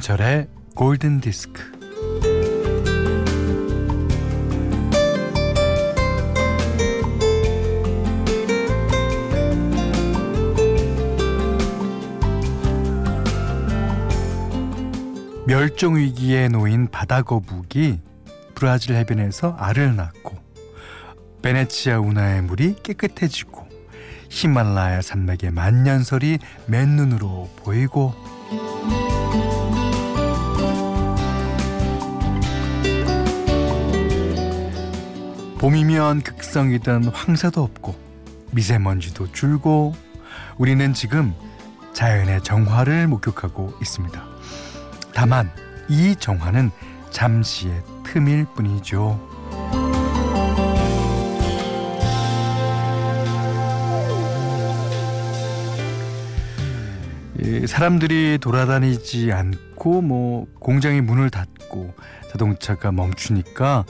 김현철의 골든 디스크. 멸종 위기에 놓인 바다 거북이 브라질 해변에서 알을 낳고 베네치아 운하의 물이 깨끗해지고 히말라야 산맥의 만년설이 맨눈으로 보이고 봄이면 극성이던 황사도 없고 미세먼지도 줄고 우리는 지금 자연의 정화를 목격하고 있습니다. 다만 이 정화는 잠시의 틈일 뿐이죠. 사람들이 돌아다니지 않고 뭐 공장이 문을 닫고 자동차가 멈추니까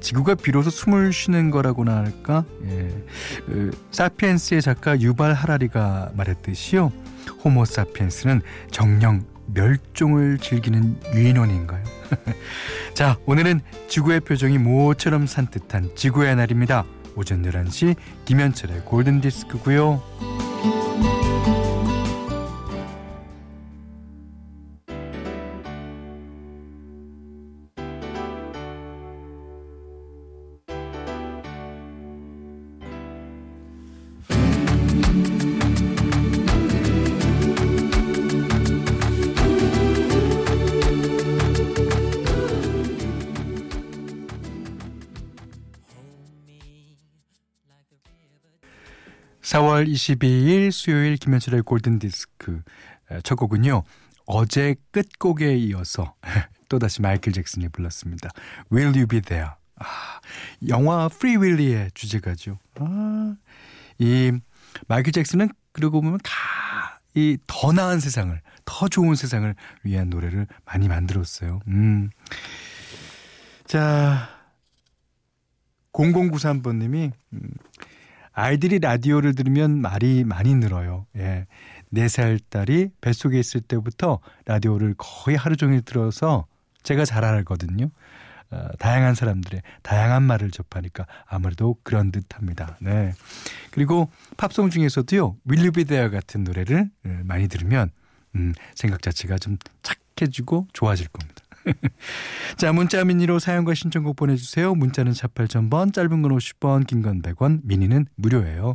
지구가 비로소 숨을 쉬는 거라고나 할까? 예. 그, 사피엔스의 작가 유발 하라리가 말했듯이요. 호모 사피엔스는 정령 멸종을 즐기는 유인원인가요? 자, 오늘은 지구의 표정이 모처럼 산뜻한 지구의 날입니다. 오전 11시 김현철의 골든디스크고요. 4월 22일 수요일 김현철의 골든디스크 첫 곡은요. 어제 끝곡에 이어서 또다시 마이클 잭슨이 불렀습니다. Will You Be There. 아, 영화 Free Willy의 주제가죠. 아, 이 마이클 잭슨은 그러고 보면 가, 이 더 나은 세상을, 더 좋은 세상을 위한 노래를 많이 만들었어요. 음. 자, 0093번님이 음, 아이들이 라디오를 들으면 말이 많이 늘어요. 예. 4살 딸이 뱃속에 있을 때부터 라디오를 거의 하루 종일 들어서 제가 잘 알거든요. 어, 다양한 사람들의 다양한 말을 접하니까 아무래도 그런 듯 합니다. 네. 그리고 팝송 중에서도요, There 같은 노래를 예, 많이 들으면, 음, 생각 자체가 좀 착해지고 좋아질 겁니다. 자, 문자 미니로 사연과 신청곡 보내주세요. 문자는 4 8 0 0 0번 짧은 건 50원, 긴건 100원, 미니는 무료예요.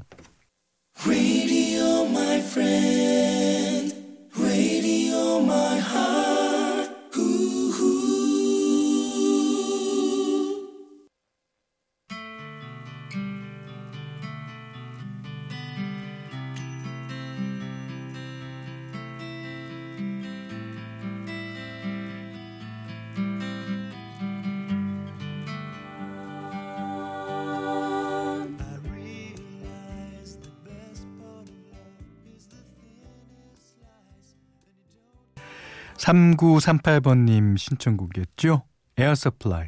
삼9 3 8번님 신청곡이었죠. 에어 서플라이,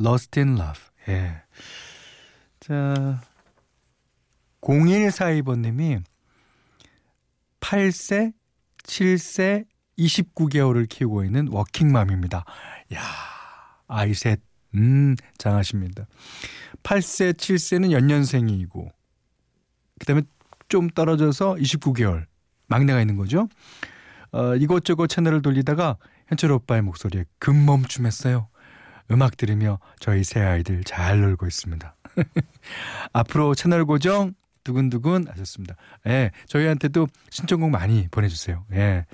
Lost in Love. 예. 자, 0142번님이 8세, 7세, 29개월을 키우고 있는 워킹맘입니다. 야 아이 셋, 음, 장하십니다. 8세, 7세는 연년생이고, 그 다음에 좀 떨어져서 29개월, 막내가 있는 거죠. 어, 이곳저곳 채널을 돌리다가 현철 오빠의 목소리에 금멈춤했어요. 음악 들으며 저희 새 아이들 잘 놀고 있습니다. 앞으로 채널 고정 두근두근 하셨습니다. 예, 저희한테도 신청곡 많이 보내주세요. 예.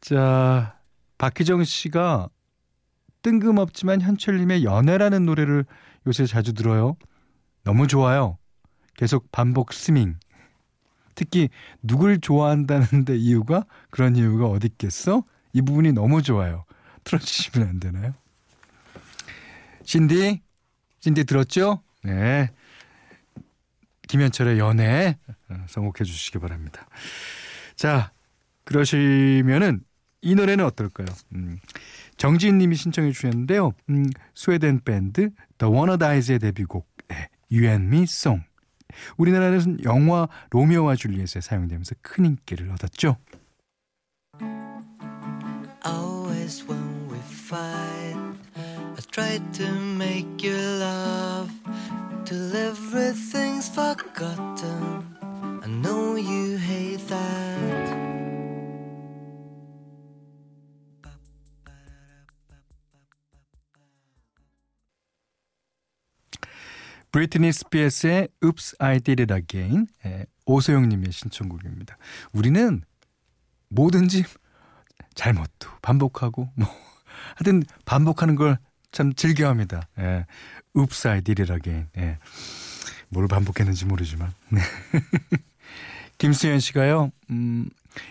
자, 박희정 씨가 뜬금없지만 현철님의 연애라는 노래를 요새 자주 들어요. 너무 좋아요. 계속 반복 스밍. 특히 누굴 좋아한다는데 이유가 그런 이유가 어디 있겠어? 이 부분이 너무 좋아요. 틀어주시면 안 되나요? 신디, 신디 들었죠? 네. 김현철의 연애 어, 성곡해 주시기 바랍니다. 자, 그러시면은 이 노래는 어떨까요? 음, 정지인 님이 신청해 주셨는데요. 음, 스웨덴 밴드 The Wanna Dies의 데뷔곡 네, You and Me Song. 우리나라에서는 영화 로미오와 줄리엣에 사용되면서 큰 인기를 얻었죠. Oh, eyes when we fight. I try to make you laugh till everything's forgotten. 브리트니 스피어스의 Oops, I Did It Again 예, 오소영님의 신청곡입니다. 우리는 뭐든지 잘못도 반복하고 뭐 하여튼 반복하는 걸 참 즐겨합니다. 예. Oops, I Did It Again. 예. 뭘 반복했는지 모르지만. 네. 김수현 씨가요. 음,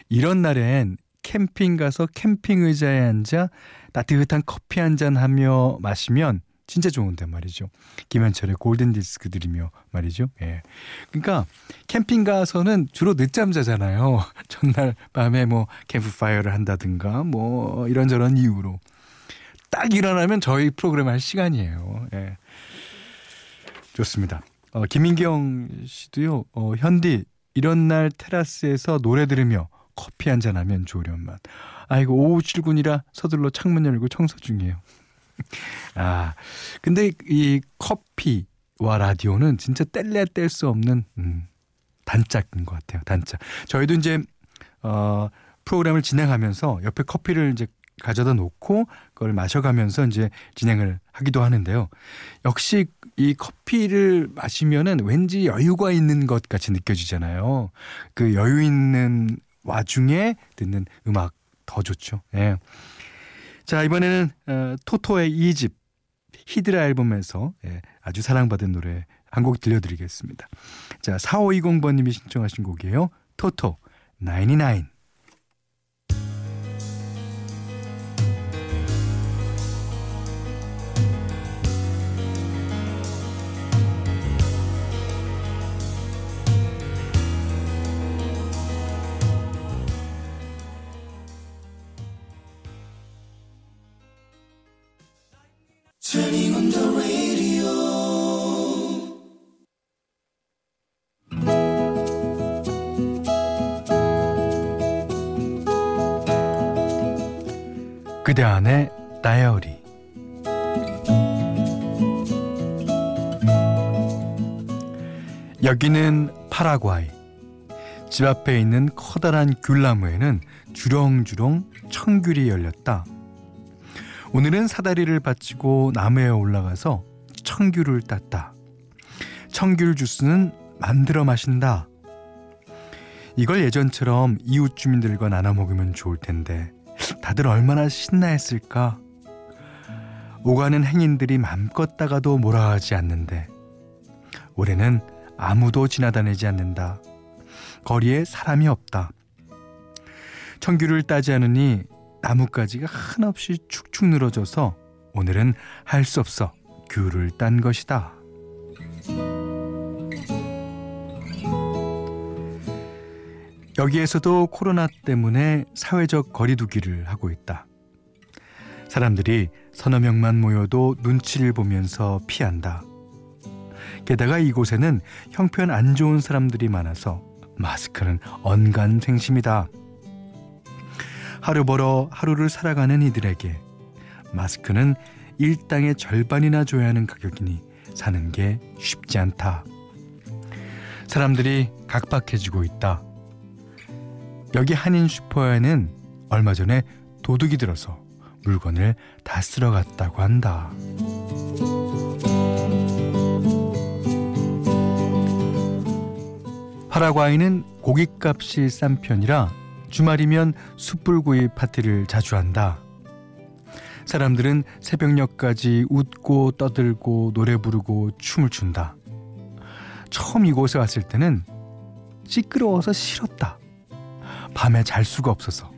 이런 날엔 캠핑 가서 캠핑 의자에 앉아 따뜻한 커피 한 잔 하며 마시면 진짜 좋은데 말이죠. 김현철의 골든 디스크 들이며 말이죠. 예. 그러니까 캠핑 가서는 주로 늦잠 자잖아요. 전날 밤에 뭐 캠프파이어를 한다든가 뭐 이런저런 이유로 딱 일어나면 저희 프로그램 할 시간이에요. 예. 좋습니다. 어, 김인경 씨도요. 어, 현디 이런 날 테라스에서 노래 들으며 커피 한잔 하면 좋으련만. 아이고 오후 출근이라 서둘러 창문 열고 청소 중이에요. 아, 근데 이 커피와 라디오는 진짜 뗄래야 뗄 수 없는 음, 단짝인 것 같아요. 단짝. 저희도 이제 어, 프로그램을 진행하면서 옆에 커피를 이제 가져다 놓고 그걸 마셔가면서 이제 진행을 하기도 하는데요. 역시 이 커피를 마시면은 왠지 여유가 있는 것 같이 느껴지잖아요. 그 여유 있는 와중에 듣는 음악 더 좋죠. 예. 자, 이번에는 어, 토토의 2집 히드라 앨범에서 예, 아주 사랑받은 노래 한 곡 들려드리겠습니다. 자, 4520번님이 신청하신 곡이에요. 토토 99. 그대 안의 다이어리 여기는 파라과이 집 앞에 있는 커다란 귤나무에는 주렁주렁 청귤이 열렸다. 오늘은 사다리를 받치고 나무에 올라가서 청귤을 땄다. 청귤 주스는 만들어 마신다. 이걸 예전처럼 이웃 주민들과 나눠 먹으면 좋을 텐데 다들 얼마나 신나했을까? 오가는 행인들이 맘껏 다가도 몰아하지 않는데 올해는 아무도 지나다니지 않는다. 거리에 사람이 없다. 청귤을 따지 않으니 나뭇가지가 한없이 축축 늘어져서 오늘은 할 수 없어 귤을 딴 것이다. 여기에서도 코로나 때문에 사회적 거리두기를 하고 있다. 사람들이 서너 명만 모여도 눈치를 보면서 피한다. 게다가 이곳에는 형편 안 좋은 사람들이 많아서 마스크는 언간 생심이다. 하루 벌어 하루를 살아가는 이들에게 마스크는 일당의 절반이나 줘야 하는 가격이니 사는 게 쉽지 않다. 사람들이 각박해지고 있다. 여기 한인 슈퍼에는 얼마 전에 도둑이 들어서 물건을 다 쓸어 갔다고 한다. 파라과이는 고깃값이 싼 편이라 주말이면 숯불구이 파티를 자주 한다. 사람들은 새벽녘까지 웃고 떠들고 노래 부르고 춤을 춘다. 처음 이곳에 왔을 때는 시끄러워서 싫었다. 밤에 잘 수가 없어서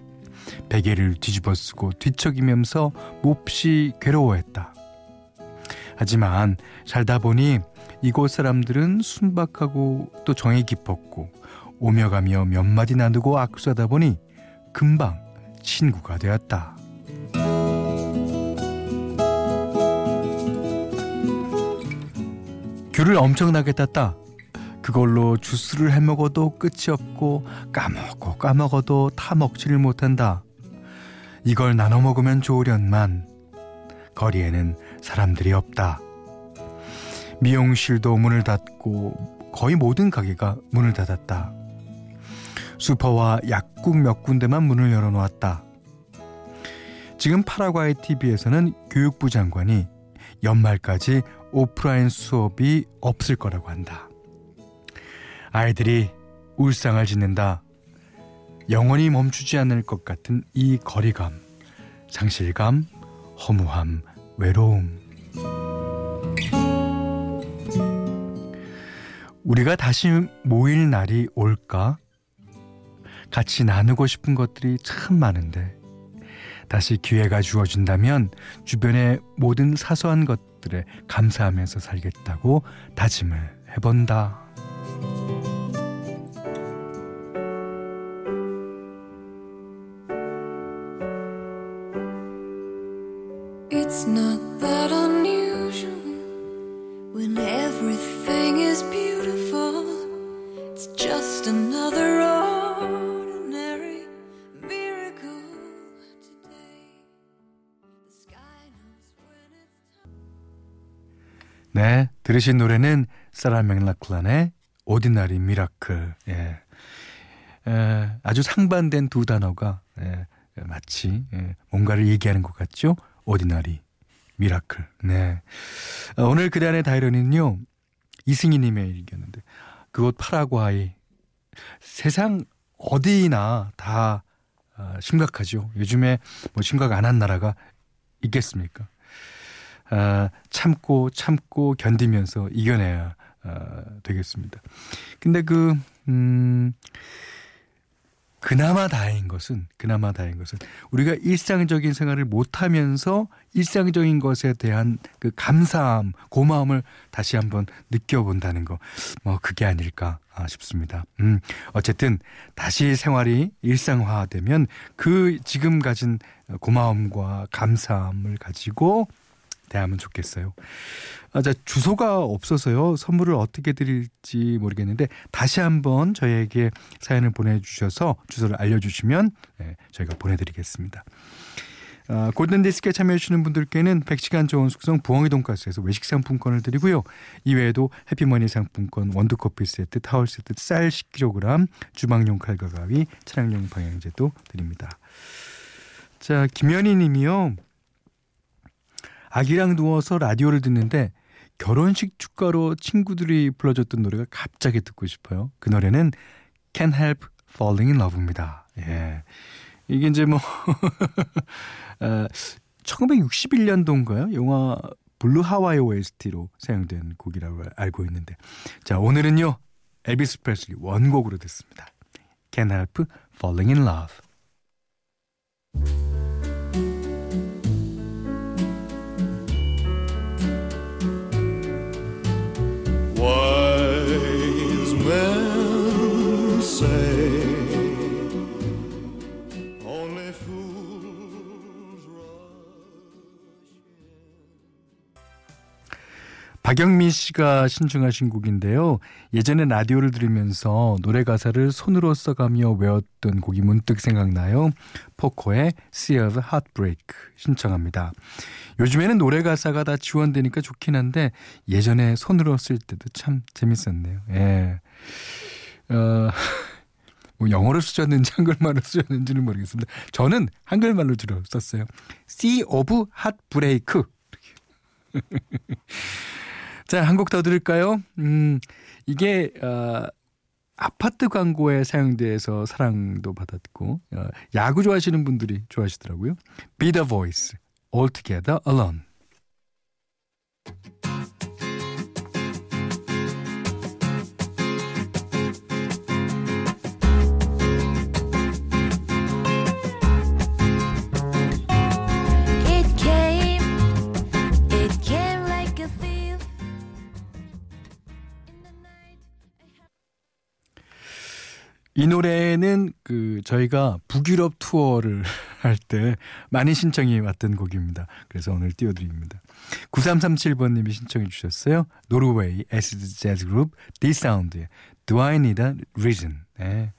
베개를 뒤집어 쓰고 뒤척이면서 몹시 괴로워했다. 하지만 살다 보니 이곳 사람들은 순박하고 또 정이 깊었고 오며 가며 몇 마디 나누고 악수하다 보니 금방 친구가 되었다. 귤을 엄청나게 땄다. 그걸로 주스를 해 먹어도 끝이 없고 까먹고 까먹어도 다 먹지를 못한다. 이걸 나눠 먹으면 좋으련만 거리에는 사람들이 없다. 미용실도 문을 닫고 거의 모든 가게가 문을 닫았다. 슈퍼와 약국 몇 군데만 문을 열어놓았다. 지금 파라과이 TV에서는 교육부 장관이 연말까지 오프라인 수업이 없을 거라고 한다. 아이들이 울상을 짓는다. 영원히 멈추지 않을 것 같은 이 거리감, 상실감, 허무함, 외로움. 우리가 다시 모일 날이 올까? 같이 나누고 싶은 것들이 참 많은데 다시 기회가 주어진다면 주변의 모든 사소한 것들에 감사하면서 살겠다고 다짐을 해본다. It's not that unusual when everything is beautiful. It's just another ordinary miracle today. The sky knows when it's time. 네, 들으신 노래는 사라 맥락클란의 Ordinary Miracle. 예. 에, 아주 상반된 두 단어가 예, 마치 예, 뭔가를 얘기하는 것 같죠? Ordinary, Miracle. 네. 어, 오늘 그단의 다이어리는요, 이승희 님의 일기였는데, 그곳 파라과이. 세상 어디나 다 어, 심각하죠. 요즘에 뭐 심각 안 한 나라가 있겠습니까? 아, 참고 참고 견디면서 이겨내야 아, 되겠습니다. 근데 그, 음, 그나마 다행인 것은 그나마 다행인 것은 우리가 일상적인 생활을 못하면서 일상적인 것에 대한 그 감사함, 고마움을 다시 한번 느껴본다는 거, 뭐 그게 아닐까 싶습니다. 음, 어쨌든 다시 생활이 일상화되면 그 지금 가진 고마움과 감사함을 가지고 대하면 좋겠어요. 아, 자, 주소가 없어서요. 선물을 어떻게 드릴지 모르겠는데 다시 한번 저희에게 사연을 보내주셔서 주소를 알려주시면 네, 저희가 보내드리겠습니다. 아, 골든디스크에 참여해주시는 분들께는 100시간 좋은 숙성 부엉이 돈가스에서 외식 상품권을 드리고요. 이외에도 해피머니 상품권, 원두커피 세트, 타월 세트, 쌀 10kg, 주방용 칼과 가위, 차량용 방향제도 드립니다. 자, 김현희 님이요. 아기랑 누워서 라디오를 듣는데 결혼식 축가로 친구들이 불러줬던 노래가 갑자기 듣고 싶어요. 그 노래는 Can't Help Falling in Love입니다. 예. 이게 이제 뭐, 어, 1961년도인가요? 영화 Blue Hawaii OST로 사용된 곡이라고 알고 있는데. 자, 오늘은요, 엘비스 프레슬리 원곡으로 듣습니다. Can't Help Falling in Love. 박영민 씨가 신청하신 곡인데요. 예전에 라디오를 들으면서 노래 가사를 손으로 써가며 외웠던 곡이 문득 생각나요. 포코의 Sea of Heartbreak 신청합니다. 요즘에는 노래 가사가 다 지원되니까 좋긴 한데 예전에 손으로 쓸 때도 참 재밌었네요. 예. 어, 뭐 영어로 쓰셨는지 한글말로 쓰셨는지는 모르겠습니다. 저는 한글말로 주로 썼어요. Sea of Heartbreak. 자, 한 곡 더 들을까요? 음, 이게, 어, 아파트 광고에 사용돼서 사랑도 받았고, 어, 야구 좋아하시는 분들이 좋아하시더라고요. Be the voice, all together alone. 이 노래는 그 저희가 북유럽 투어를 할 때 많이 신청이 왔던 곡입니다. 그래서 오늘 띄워드립니다. 9337번님이 신청해 주셨어요. 노르웨이 Acid 재즈 그룹 디사운드의 Do I Need a Reason. 네.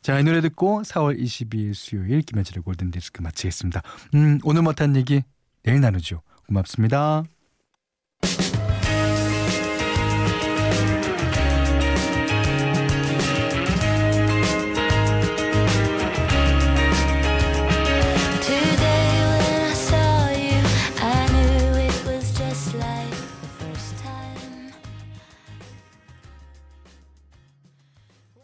자, 이 노래 듣고 4월 22일 수요일 김현철의 골든디스크 마치겠습니다. 음, 오늘 못한 얘기 내일 나누죠. 고맙습니다.